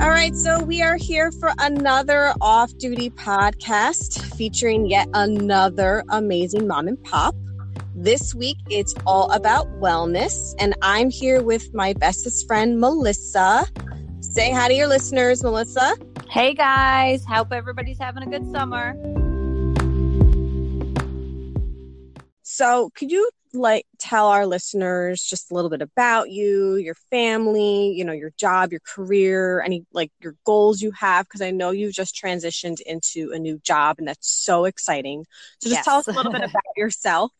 All right, so we are here for another off duty podcast featuring yet another amazing mom and pop. This week it's all about wellness, and I'm here with my bestest friend, Melissa. Say hi to your listeners, Melissa. Hey guys, hope everybody's having a good summer. So, could you like tell our listeners just a little bit about you, your family, you know, your job, your career, any like your goals you have because I know you've just transitioned into a new job and that's so exciting. So just yes. tell us a little bit about yourself.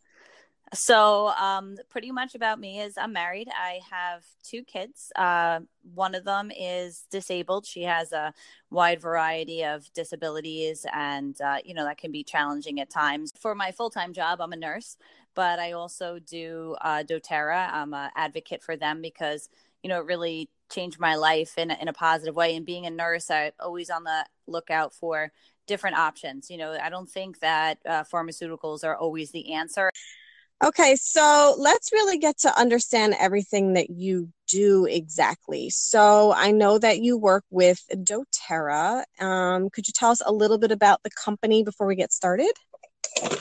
So, um, pretty much about me is I'm married. I have two kids. Uh, one of them is disabled. She has a wide variety of disabilities, and uh, you know that can be challenging at times. For my full time job, I'm a nurse, but I also do uh, DoTerra. I'm an advocate for them because you know it really changed my life in in a positive way. And being a nurse, I'm always on the lookout for different options. You know, I don't think that uh, pharmaceuticals are always the answer. Okay, so let's really get to understand everything that you do exactly. So I know that you work with doTERRA. Um, could you tell us a little bit about the company before we get started?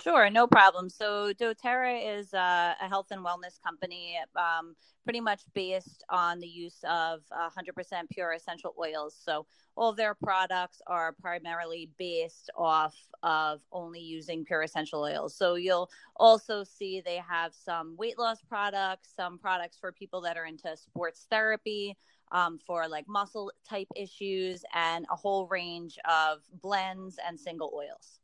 Sure, no problem. So doTERRA is uh, a health and wellness company, um, pretty much based on the use of 100% pure essential oils. So all their products are primarily based off of only using pure essential oils. So you'll also see they have some weight loss products, some products for people that are into sports therapy. Um, for like muscle type issues and a whole range of blends and single oils.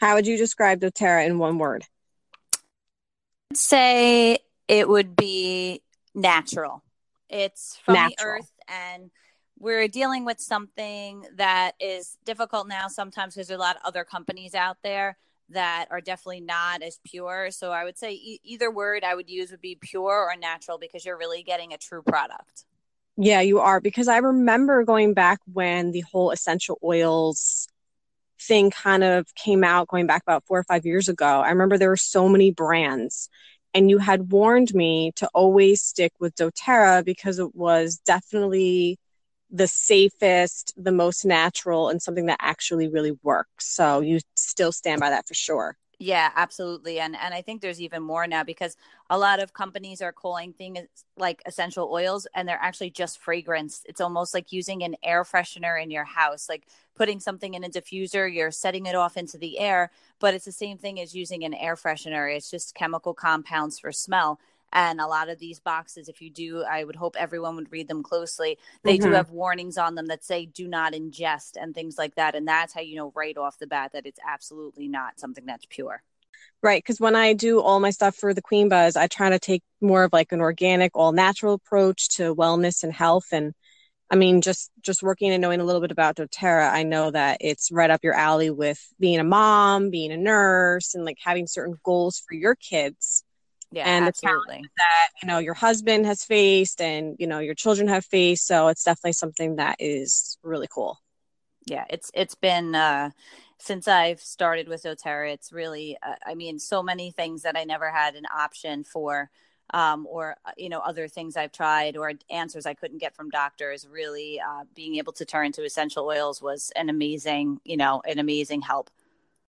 How would you describe doTERRA in one word? I'd say it would be natural. It's from natural. the earth and we're dealing with something that is difficult now sometimes because there's a lot of other companies out there that are definitely not as pure. So I would say e- either word I would use would be pure or natural because you're really getting a true product. Yeah, you are. Because I remember going back when the whole essential oils thing kind of came out going back about four or five years ago. I remember there were so many brands, and you had warned me to always stick with doTERRA because it was definitely the safest, the most natural, and something that actually really works. So you still stand by that for sure. Yeah, absolutely. And and I think there's even more now because a lot of companies are calling things like essential oils and they're actually just fragrance. It's almost like using an air freshener in your house, like putting something in a diffuser, you're setting it off into the air, but it's the same thing as using an air freshener. It's just chemical compounds for smell. And a lot of these boxes, if you do, I would hope everyone would read them closely. They mm-hmm. do have warnings on them that say do not ingest and things like that. And that's how you know right off the bat that it's absolutely not something that's pure. Right, because when I do all my stuff for the Queen Buzz, I try to take more of like an organic, all natural approach to wellness and health. And I mean, just just working and knowing a little bit about DoTerra, I know that it's right up your alley with being a mom, being a nurse, and like having certain goals for your kids yeah and absolutely. that you know your husband has faced and you know your children have faced so it's definitely something that is really cool yeah it's it's been uh since I've started with doTERRA, it's really, uh, I mean, so many things that I never had an option for, um, or, uh, you know, other things I've tried or answers I couldn't get from doctors. Really uh, being able to turn to essential oils was an amazing, you know, an amazing help.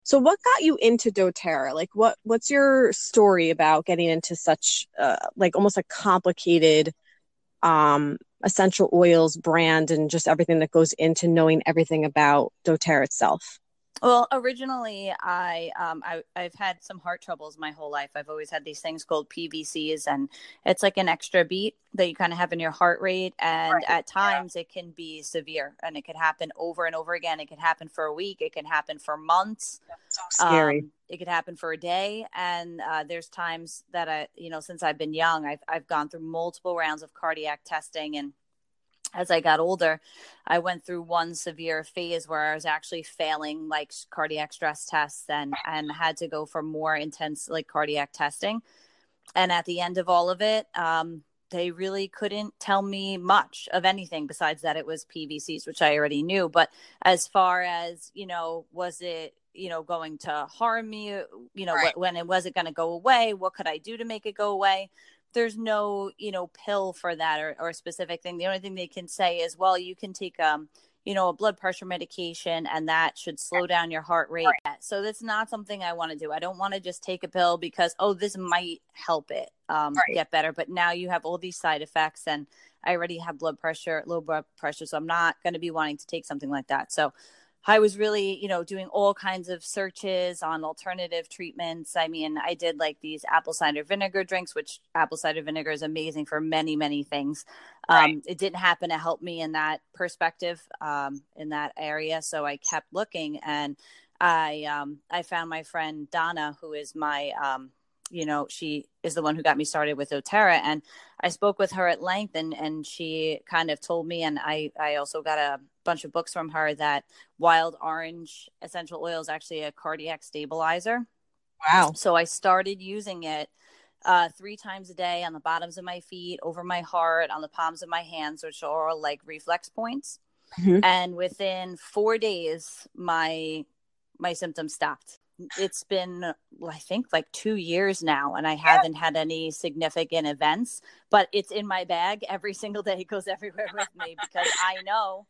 So what got you into doTERRA? Like what what's your story about getting into such uh, like almost a complicated um essential oils brand and just everything that goes into knowing everything about doTERRA itself? Well, originally, I, um, I have had some heart troubles my whole life. I've always had these things called PVCs, and it's like an extra beat that you kind of have in your heart rate. And right. at times, yeah. it can be severe, and it could happen over and over again. It can happen for a week. It can happen for months. That's so scary. Um, it could happen for a day, and uh, there's times that I, you know, since I've been young, I've I've gone through multiple rounds of cardiac testing and as I got older, I went through one severe phase where I was actually failing like cardiac stress tests and and had to go for more intense like cardiac testing. And at the end of all of it, um, they really couldn't tell me much of anything besides that it was PVCs, which I already knew. But as far as you know, was it you know going to harm me? You know, right. when it was it going to go away? What could I do to make it go away? There's no you know pill for that or, or a specific thing. The only thing they can say is well you can take um you know a blood pressure medication and that should slow down your heart rate. So that's not something i want to do. I don't want to just take a pill because oh this might help it um, right. get better. But now you have all these side effects and i already have blood pressure low blood pressure so i'm not going to be wanting to take something like that. So I was really, you know, doing all kinds of searches on alternative treatments. I mean, I did like these apple cider vinegar drinks, which apple cider vinegar is amazing for many, many things. Right. Um, it didn't happen to help me in that perspective, um, in that area. So I kept looking and I, um, I found my friend Donna, who is my, um, you know, she is the one who got me started with doTERRA. And I spoke with her at length and, and she kind of told me, and I, I also got a bunch of books from her that wild orange essential oil is actually a cardiac stabilizer. Wow. So I started using it uh, three times a day on the bottoms of my feet, over my heart, on the palms of my hands, which are all like reflex points. Mm-hmm. And within four days, my my symptoms stopped it's been i think like two years now and i yeah. haven't had any significant events but it's in my bag every single day it goes everywhere with me because i know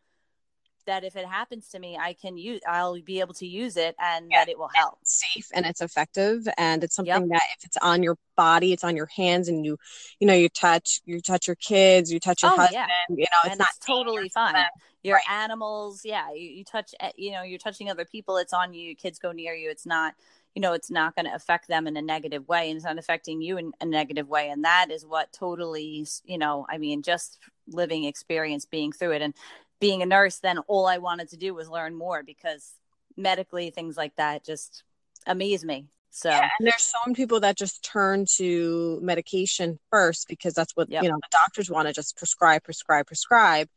that if it happens to me i can use i'll be able to use it and yeah. that it will help it's safe and it's effective and it's something yep. that if it's on your body it's on your hands and you you know you touch you touch your kids you touch your oh, husband yeah. you know it's and not it's totally fine your right. animals yeah you, you touch eh, you know you're touching other people it's on you kids go near you it's not you know it's not going to affect them in a negative way and it's not affecting you in a negative way and that is what totally you know i mean just living experience being through it and being a nurse then all i wanted to do was learn more because medically things like that just amaze me so yeah, and there's some people that just turn to medication first because that's what yep. you know the doctors want to just prescribe prescribe prescribe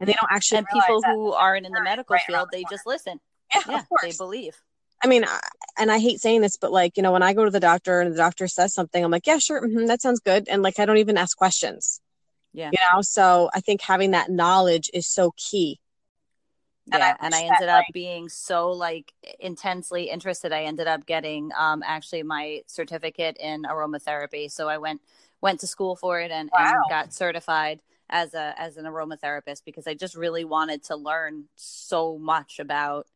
and they don't actually. And people who aren't in the medical right field, they just listen. Yeah, yeah they believe. I mean, and I hate saying this, but like, you know, when I go to the doctor and the doctor says something, I'm like, yeah, sure, mm-hmm, that sounds good. And like, I don't even ask questions. Yeah. You know, so I think having that knowledge is so key. And yeah, I and I ended up being so like intensely interested. I ended up getting um actually my certificate in aromatherapy. So I went went to school for it and, wow. and got certified as a as an aromatherapist because I just really wanted to learn so much about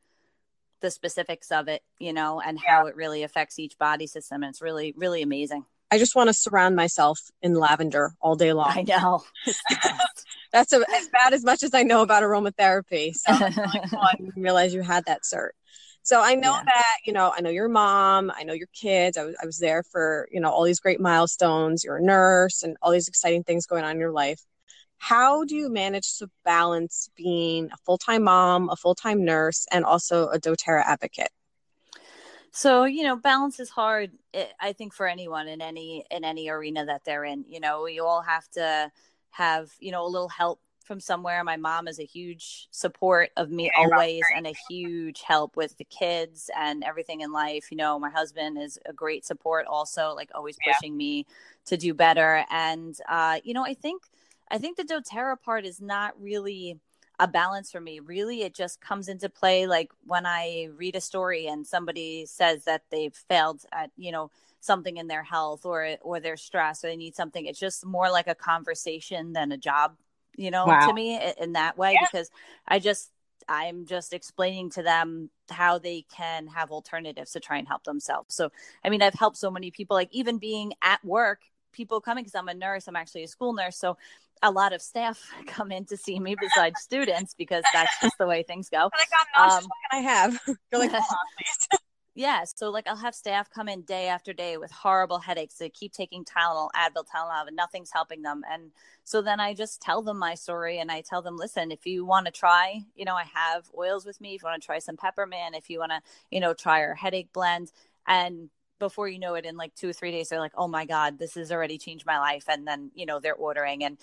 the specifics of it, you know, and yeah. how it really affects each body system. And it's really, really amazing. I just want to surround myself in lavender all day long. I know. That's a, as bad as much as I know about aromatherapy. So I didn't realize you had that cert. So I know yeah. that, you know, I know your mom, I know your kids. I was, I was there for, you know, all these great milestones. You're a nurse and all these exciting things going on in your life how do you manage to balance being a full-time mom a full-time nurse and also a doterra advocate so you know balance is hard eh, i think for anyone in any in any arena that they're in you know you all have to have you know a little help from somewhere. My mom is a huge support of me always and a huge help with the kids and everything in life you know my husband is a great support also like always pushing me to do better. And uh you know i think I think the doTERRA part is not really a balance for me. Really, it just comes into play like when I read a story and somebody says that they've failed at, you know, something in their health or or their stress or they need something. It's just more like a conversation than a job, you know, wow. to me in that way yeah. because I just I'm just explaining to them how they can have alternatives to try and help themselves. So, I mean, I've helped so many people, like even being at work, people coming because I'm a nurse, I'm actually a school nurse. So, a lot of staff come in to see me besides students because that's just the way things go. Like, um, what can I have? Like, yeah. So like I'll have staff come in day after day with horrible headaches. They keep taking Tylenol, Advil, Tylenol, and nothing's helping them. And so then I just tell them my story and I tell them, listen, if you want to try, you know, I have oils with me. If you want to try some peppermint, if you want to, you know, try our headache blend and before you know it in like two or three days they're like oh my god this has already changed my life and then you know they're ordering and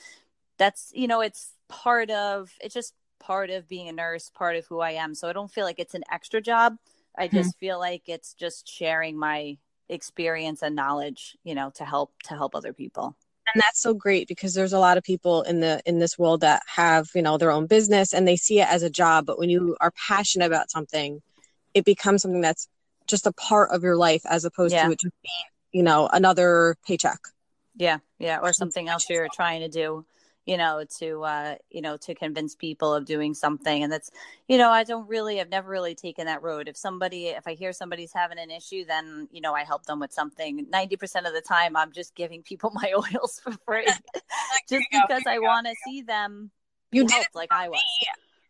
that's you know it's part of it's just part of being a nurse part of who i am. So i don't feel like it's an extra job. I mm-hmm. just feel like it's just sharing my experience and knowledge you know to help to help other people. And that's so great because there's a lot of people in the in this world that have you know their own business and they see it as a job. But when you are passionate about something it becomes something that's just a part of your life as opposed yeah. to it just being you know another paycheck. Yeah, yeah, or something else you're trying to do, you know, to uh, you know, to convince people of doing something. And that's, you know, I don't really I've never really taken that road. If somebody if I hear somebody's having an issue, then, you know, I help them with something. 90% of the time I'm just giving people my oils for free. just because I want to see them you did helped like I was.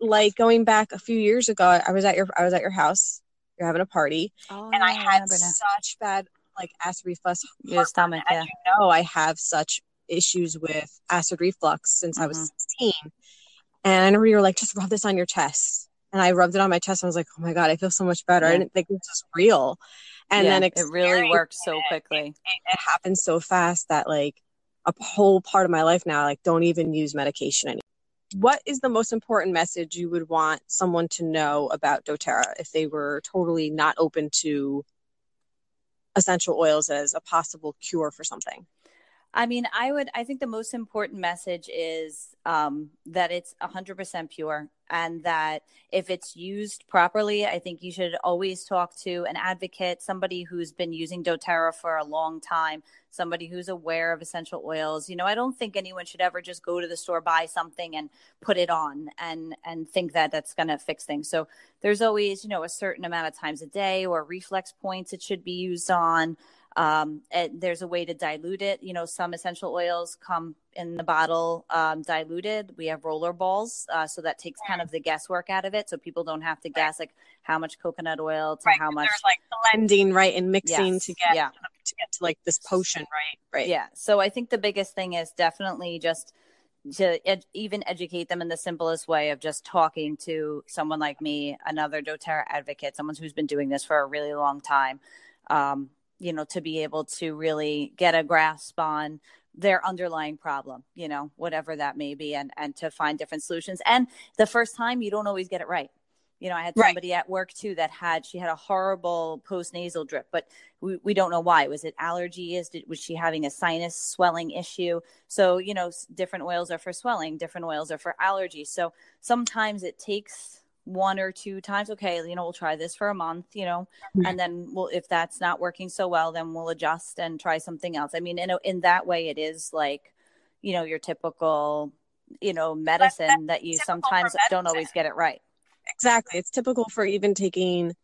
Like going back a few years ago, I was at your I was at your house. You're having a party, Oh, and I had such bad like acid reflux. your stomach, yeah. you know, I have such issues with acid reflux since I was Mhm. 16. And I remember you were like, just rub this on your chest. And I rubbed it on my chest. And I was like, oh my God, I feel so much better. I Yeah. didn't think this was real. And Yeah, then it really worked so it, quickly. It, it happened so fast that like a whole part of my life now, like don't even use medication anymore. What is the most important message you would want someone to know about doTERRA if they were totally not open to essential oils as a possible cure for something? I mean, I would, I think the most important message is um, that it's 100% pure and that if it's used properly, I think you should always talk to an advocate, somebody who's been using doTERRA for a long time, somebody who's aware of essential oils. You know, I don't think anyone should ever just go to the store, buy something and put it on and, and think that that's going to fix things. So there's always, you know, a certain amount of times a day or reflex points it should be used on um, and there's a way to dilute it. You know, some essential oils come in the bottle um, diluted. We have roller balls, uh, so that takes kind of the guesswork out of it, so people don't have to guess like how much coconut oil to how much. There's like blending, right, and mixing Yes, to get yeah. to get to like this potion, right? Right. Yeah. So I think the biggest thing is definitely just to ed- even educate them in the simplest way of just talking to someone like me, another doTERRA advocate, someone who's been doing this for a really long time. Um, you know, to be able to really get a grasp on their underlying problem, you know, whatever that may be, and and to find different solutions. And the first time, you don't always get it right. You know, I had Right. somebody at work too that had she had a horrible post nasal drip, but we, we don't know why. Was it allergies? Did, was she having a sinus swelling issue? So you know, different oils are for swelling, different oils are for allergies. So sometimes it takes one or two times. Okay, you know, we'll try this for a month. You know, Mhm. and then we'll if that's not working so well, then we'll adjust and try something else. I mean, in a, in that way, it is like, you know, your typical, you know, medicine that you sometimes don't always get it right. Exactly. It's typical for even taking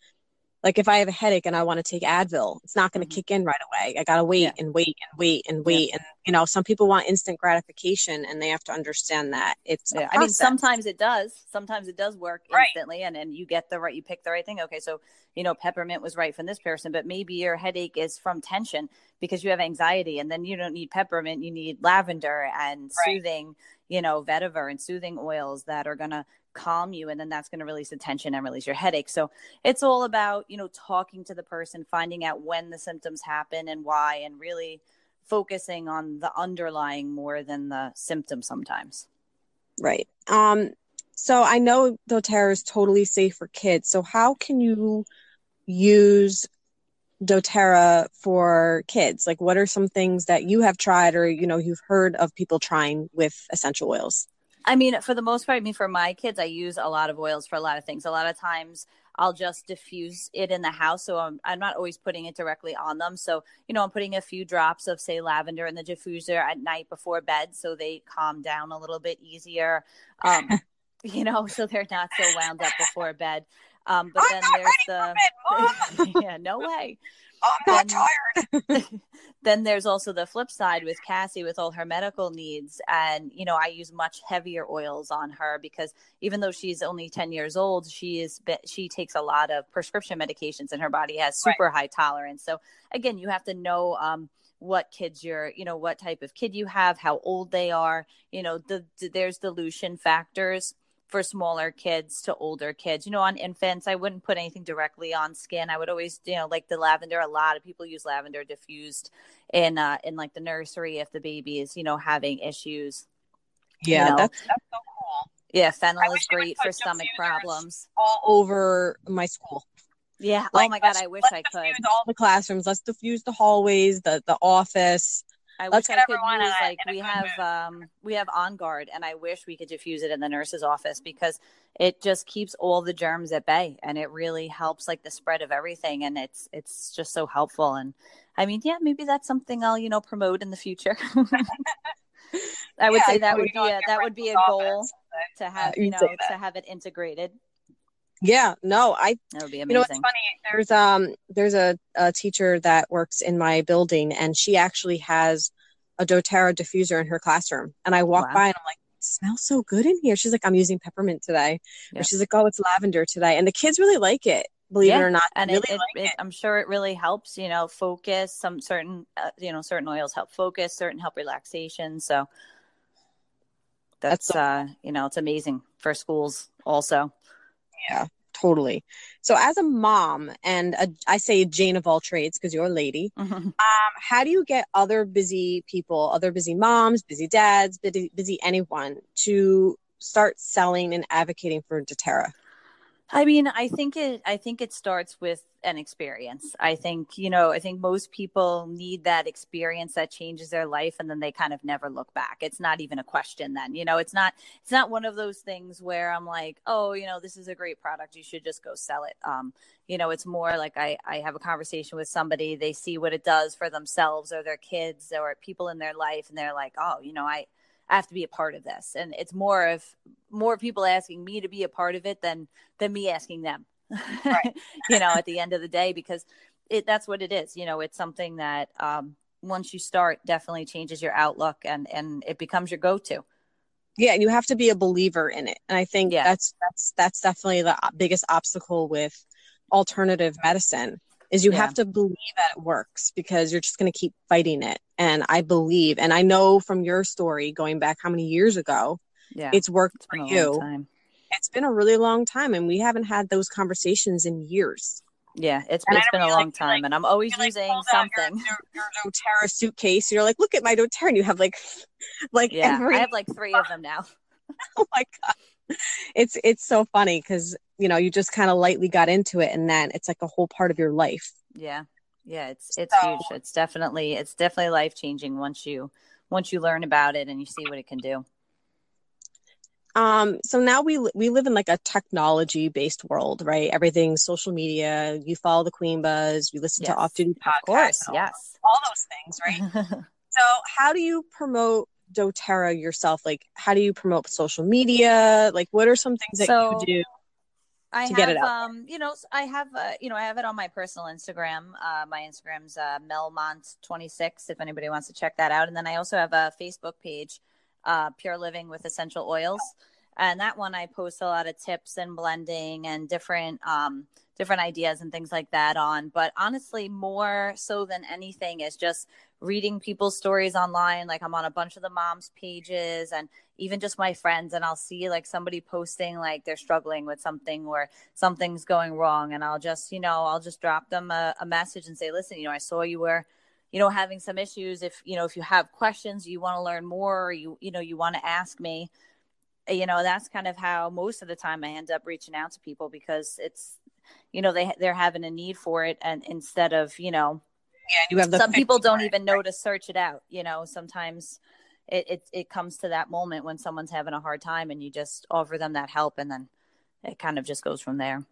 like if I have a headache and I want to take Advil, it's not going to Mhm. kick in right away. I got to wait Yeah. and wait and wait and wait and you know, some people want instant gratification and they have to understand that it's Yeah, I mean, sometimes it does. Sometimes it does work Right. instantly, and and you get the right, you pick the right thing. Okay, so you know, peppermint was right from this person, but maybe your headache is from tension because you have anxiety, and then you don't need peppermint, you need lavender and Right. soothing, you know, vetiver and soothing oils that are gonna calm you, and then that's gonna release the tension and release your headache. So it's all about you know talking to the person, finding out when the symptoms happen and why, and really focusing on the underlying more than the symptoms sometimes. Right. Um, so I know doTERRA is totally safe for kids. So how can you use doTERRA for kids? Like what are some things that you have tried or you know you've heard of people trying with essential oils? I mean, for the most part, I mean, for my kids, I use a lot of oils for a lot of things. A lot of times I'll just diffuse it in the house. So I'm, I'm not always putting it directly on them. So, you know, I'm putting a few drops of, say, lavender in the diffuser at night before bed so they calm down a little bit easier. Um, you know, so they're not so wound up before bed. Um, but I'm then there's the. yeah, no way. I'm not Then- tired. then there's also the flip side with Cassie with all her medical needs. And, you know, I use much heavier oils on her because even though she's only 10 years old, she is, she takes a lot of prescription medications and her body has super high tolerance. So again, you have to know, um, what kids you're, you know, what type of kid you have, how old they are, you know, the, the there's dilution factors for smaller kids to older kids. You know, on infants, I wouldn't put anything directly on skin. I would always, you know, like the lavender. A lot of people use lavender diffused in uh in like the nursery if the baby is, you know, having issues. Yeah, know. that's that's so cool. Yeah, fennel is wish they would great for stomach problems. All over my school. Yeah. Like, oh my god, I wish I could. all the classrooms. Let's diffuse the hallways, the the office. I Let's wish I could everyone use like we have um we have on guard and I wish we could diffuse it in the nurse's office because it just keeps all the germs at bay and it really helps like the spread of everything and it's it's just so helpful and I mean yeah maybe that's something I'll you know promote in the future. I would Yeah, say that would be a that would be a goal office. to have you know to have it integrated. Yeah, no, I That would be amazing. You know what's amazing. funny? There's um there's a, a teacher that works in my building and she actually has a doTERRA diffuser in her classroom. And I walk Wow. by and I'm like, it smells so good in here. She's like, I'm using peppermint today. Yeah. Or she's like, oh, it's lavender today. And the kids really like it, believe Yeah, it or not. And really it, it, like it, I'm sure it really helps. You know, focus. Some certain, uh, you know, certain oils help focus. Certain help relaxation. So That's that's, so uh, you know, it's amazing for schools also. Yeah, totally. So as a mom and a, I say a Jane of all trades because you're a lady, um, how do you get other busy people, other busy moms, busy dads, busy, busy anyone to start selling and advocating for doTERRA? I mean, I think it. I think it starts with an experience. I think you know. I think most people need that experience that changes their life, and then they kind of never look back. It's not even a question. Then you know, it's not. It's not one of those things where I'm like, oh, you know, this is a great product. You should just go sell it. Um, you know, it's more like I I have a conversation with somebody. They see what it does for themselves or their kids or people in their life, and they're like, oh, you know, I I have to be a part of this. And it's more of more people asking me to be a part of it than than me asking them. Right. you know, at the end of the day, because it that's what it is. You know, it's something that um once you start definitely changes your outlook and and it becomes your go-to. Yeah, and you have to be a believer in it. And I think Yeah. that's that's that's definitely the biggest obstacle with alternative medicine is you Yeah. have to believe that it works because you're just going to keep fighting it. And I believe and I know from your story going back how many years ago, Yeah. it's worked it's for you. It's been a really long time and we haven't had those conversations in years. Yeah, it's And I been a long like- time and I'm always like using pulled out your- something. Your, your, doTERRA suitcase. You're like, look at my doTERRA. And you have like, like Yeah. every I have like 3 of them now. oh my god it's it's so funny because you know you just kind of lightly got into it and then it's like a whole part of your life Yeah. Yeah, it's it's So- huge. It's definitely it's definitely life-changing once you once you learn about it and you see what it can do. um so now we we live in like a technology based world right everything's social media you follow the queen buzz you listen to off duty Of podcasts course, all, yes. all those things right so how do you promote doterra yourself like how do you promote social media like what are some things that So- you do I to have, get it out um, you know, I have, uh, you know, I have it on my personal Instagram. Uh, my Instagram's uh, Melmont26, if anybody wants to check that out. And then I also have a Facebook page, uh, Pure Living with Essential Oils. And that one I post a lot of tips and blending and different, um, different ideas and things like that on. But honestly, more so than anything is just reading people's stories online. Like I'm on a bunch of the moms' pages and even just my friends and I'll see like somebody posting like they're struggling with something or something's going wrong and I'll just, you know, I'll just drop them a, a message and say, listen, you know, I saw you were, you know, having some issues. If, you know, if you have questions, you want to learn more or you, you know, you want to ask me, you know, that's kind of how most of the time I end up reaching out to people because it's, you know, they, they're having a need for it. And instead of, you know, yeah you have some people don't it, even know to search it out you know sometimes it, it it comes to that moment when someone's having a hard time and you just offer them that help and then it kind of just goes from there.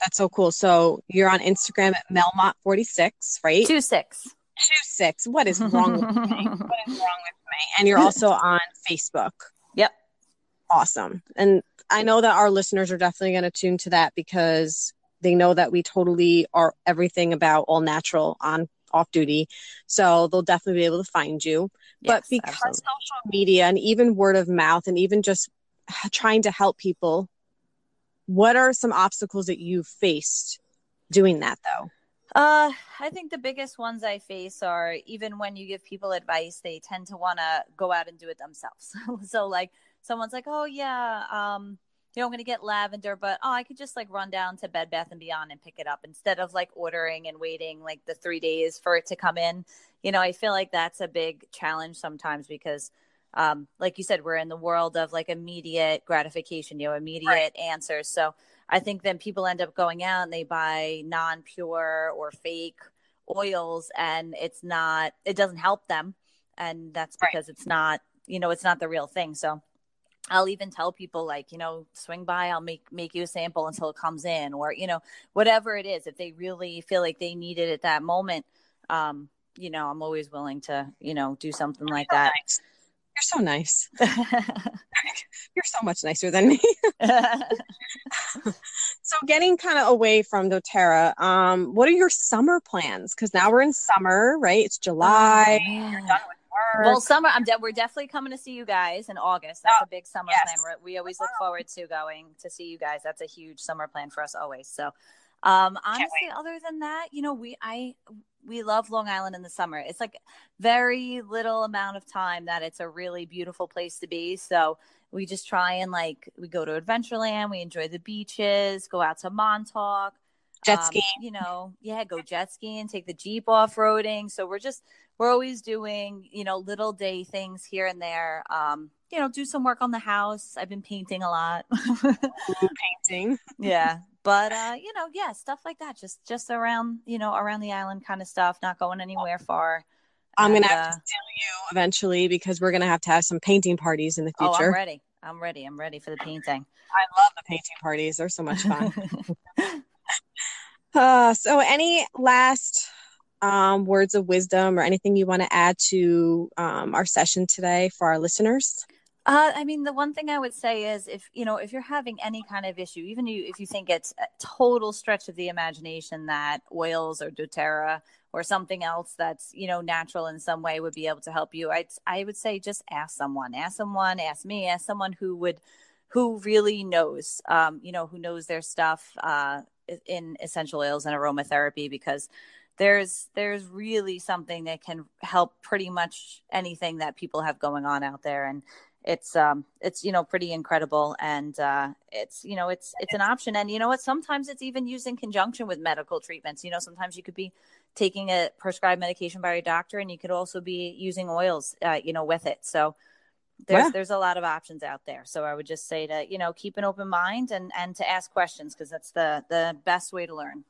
That's so cool. So you're on instagram at melmont46 right? Two six. Two six. What is wrong with me? What is wrong with me? And you're also on facebook. Yep. awesome. And i know that our listeners are definitely going to tune to that because they know that we totally are everything about all natural on off duty so they'll definitely be able to find you but because absolutely. social media and even word of mouth and even just trying to help people what are some obstacles that you've faced doing that though Uh, I think the biggest ones I face are even when you give people advice, they tend to want to go out and do it themselves. so like someone's like, "Oh yeah, um, you know, I'm gonna get lavender, but oh, I could just like run down to Bed Bath and Beyond and pick it up instead of like ordering and waiting like the three days for it to come in." You know, I feel like that's a big challenge sometimes because. Um, like you said, we're in the world of like immediate gratification, you know, immediate Right. answers. So I think then people end up going out and they buy non pure or fake oils and it's not, it doesn't help them. and that's because right. it's not you know it's not the real thing so I'll even tell people like, you know, swing by, I'll make make you a sample until it comes in or, you know, whatever it is, if they really feel like they need it at that moment, um, you know, I'm always willing to, you know, do something like that. You're so nice. You're so much nicer than me. so getting kind of away from doTERRA, um, what are your summer plans? Because now we're in summer, right? It's July. Oh, You're done with well, summer. I'm de- we're definitely coming to see you guys in August. That's oh, a big summer yes. plan. We're, we always look forward to going to see you guys. That's a huge summer plan for us always. So, um, honestly, other than that, you know, we I we love Long Island in the summer. It's like very little amount of time that it's a really beautiful place to be. So we just try and like we go to Adventureland. We enjoy the beaches. Go out to Montauk jet ski. Um, you know, yeah, go jet skiing, take the Jeep off roading. So we're just, we're always doing, you know, little day things here and there. Um, you know, do some work on the house. I've been painting a lot. painting. yeah. But uh, you know, yeah, stuff like that. Just just around, you know, around the island kind of stuff, not going anywhere far. I'm and, gonna have uh, to steal you eventually because we're gonna have to have some painting parties in the future. Oh, I'm ready. I'm ready. I'm ready for the painting. I love the painting parties. They're so much fun. Uh, so, any last um, words of wisdom or anything you want to add to um, our session today for our listeners? Uh, I mean, the one thing I would say is if you know if you're having any kind of issue, even if you think it's a total stretch of the imagination that oils or DoTerra or something else that's you know natural in some way would be able to help you, I I would say just ask someone, ask someone, ask me, ask someone who would who really knows, um, you know, who knows their stuff. Uh, in essential oils and aromatherapy because there's there's really something that can help pretty much anything that people have going on out there. And it's um it's you know pretty incredible. And uh it's you know it's it's an option. And you know what? Sometimes it's even used in conjunction with medical treatments. You know sometimes you could be taking a prescribed medication by your doctor and you could also be using oils uh, you know with it. So there's yeah. there's a lot of options out there. So i would just say to you know keep an open mind and and to ask questions because that's the the best way to learn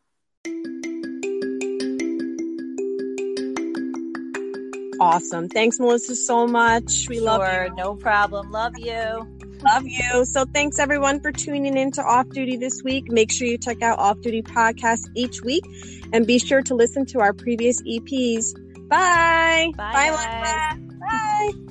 awesome. Thanks melissa so much. We sure, love you. no problem. Love you. Love you. So thanks everyone for tuning in to off duty this week. Make sure you check out off duty podcast each week and be sure to listen to our previous eps bye. Bye bye, bye.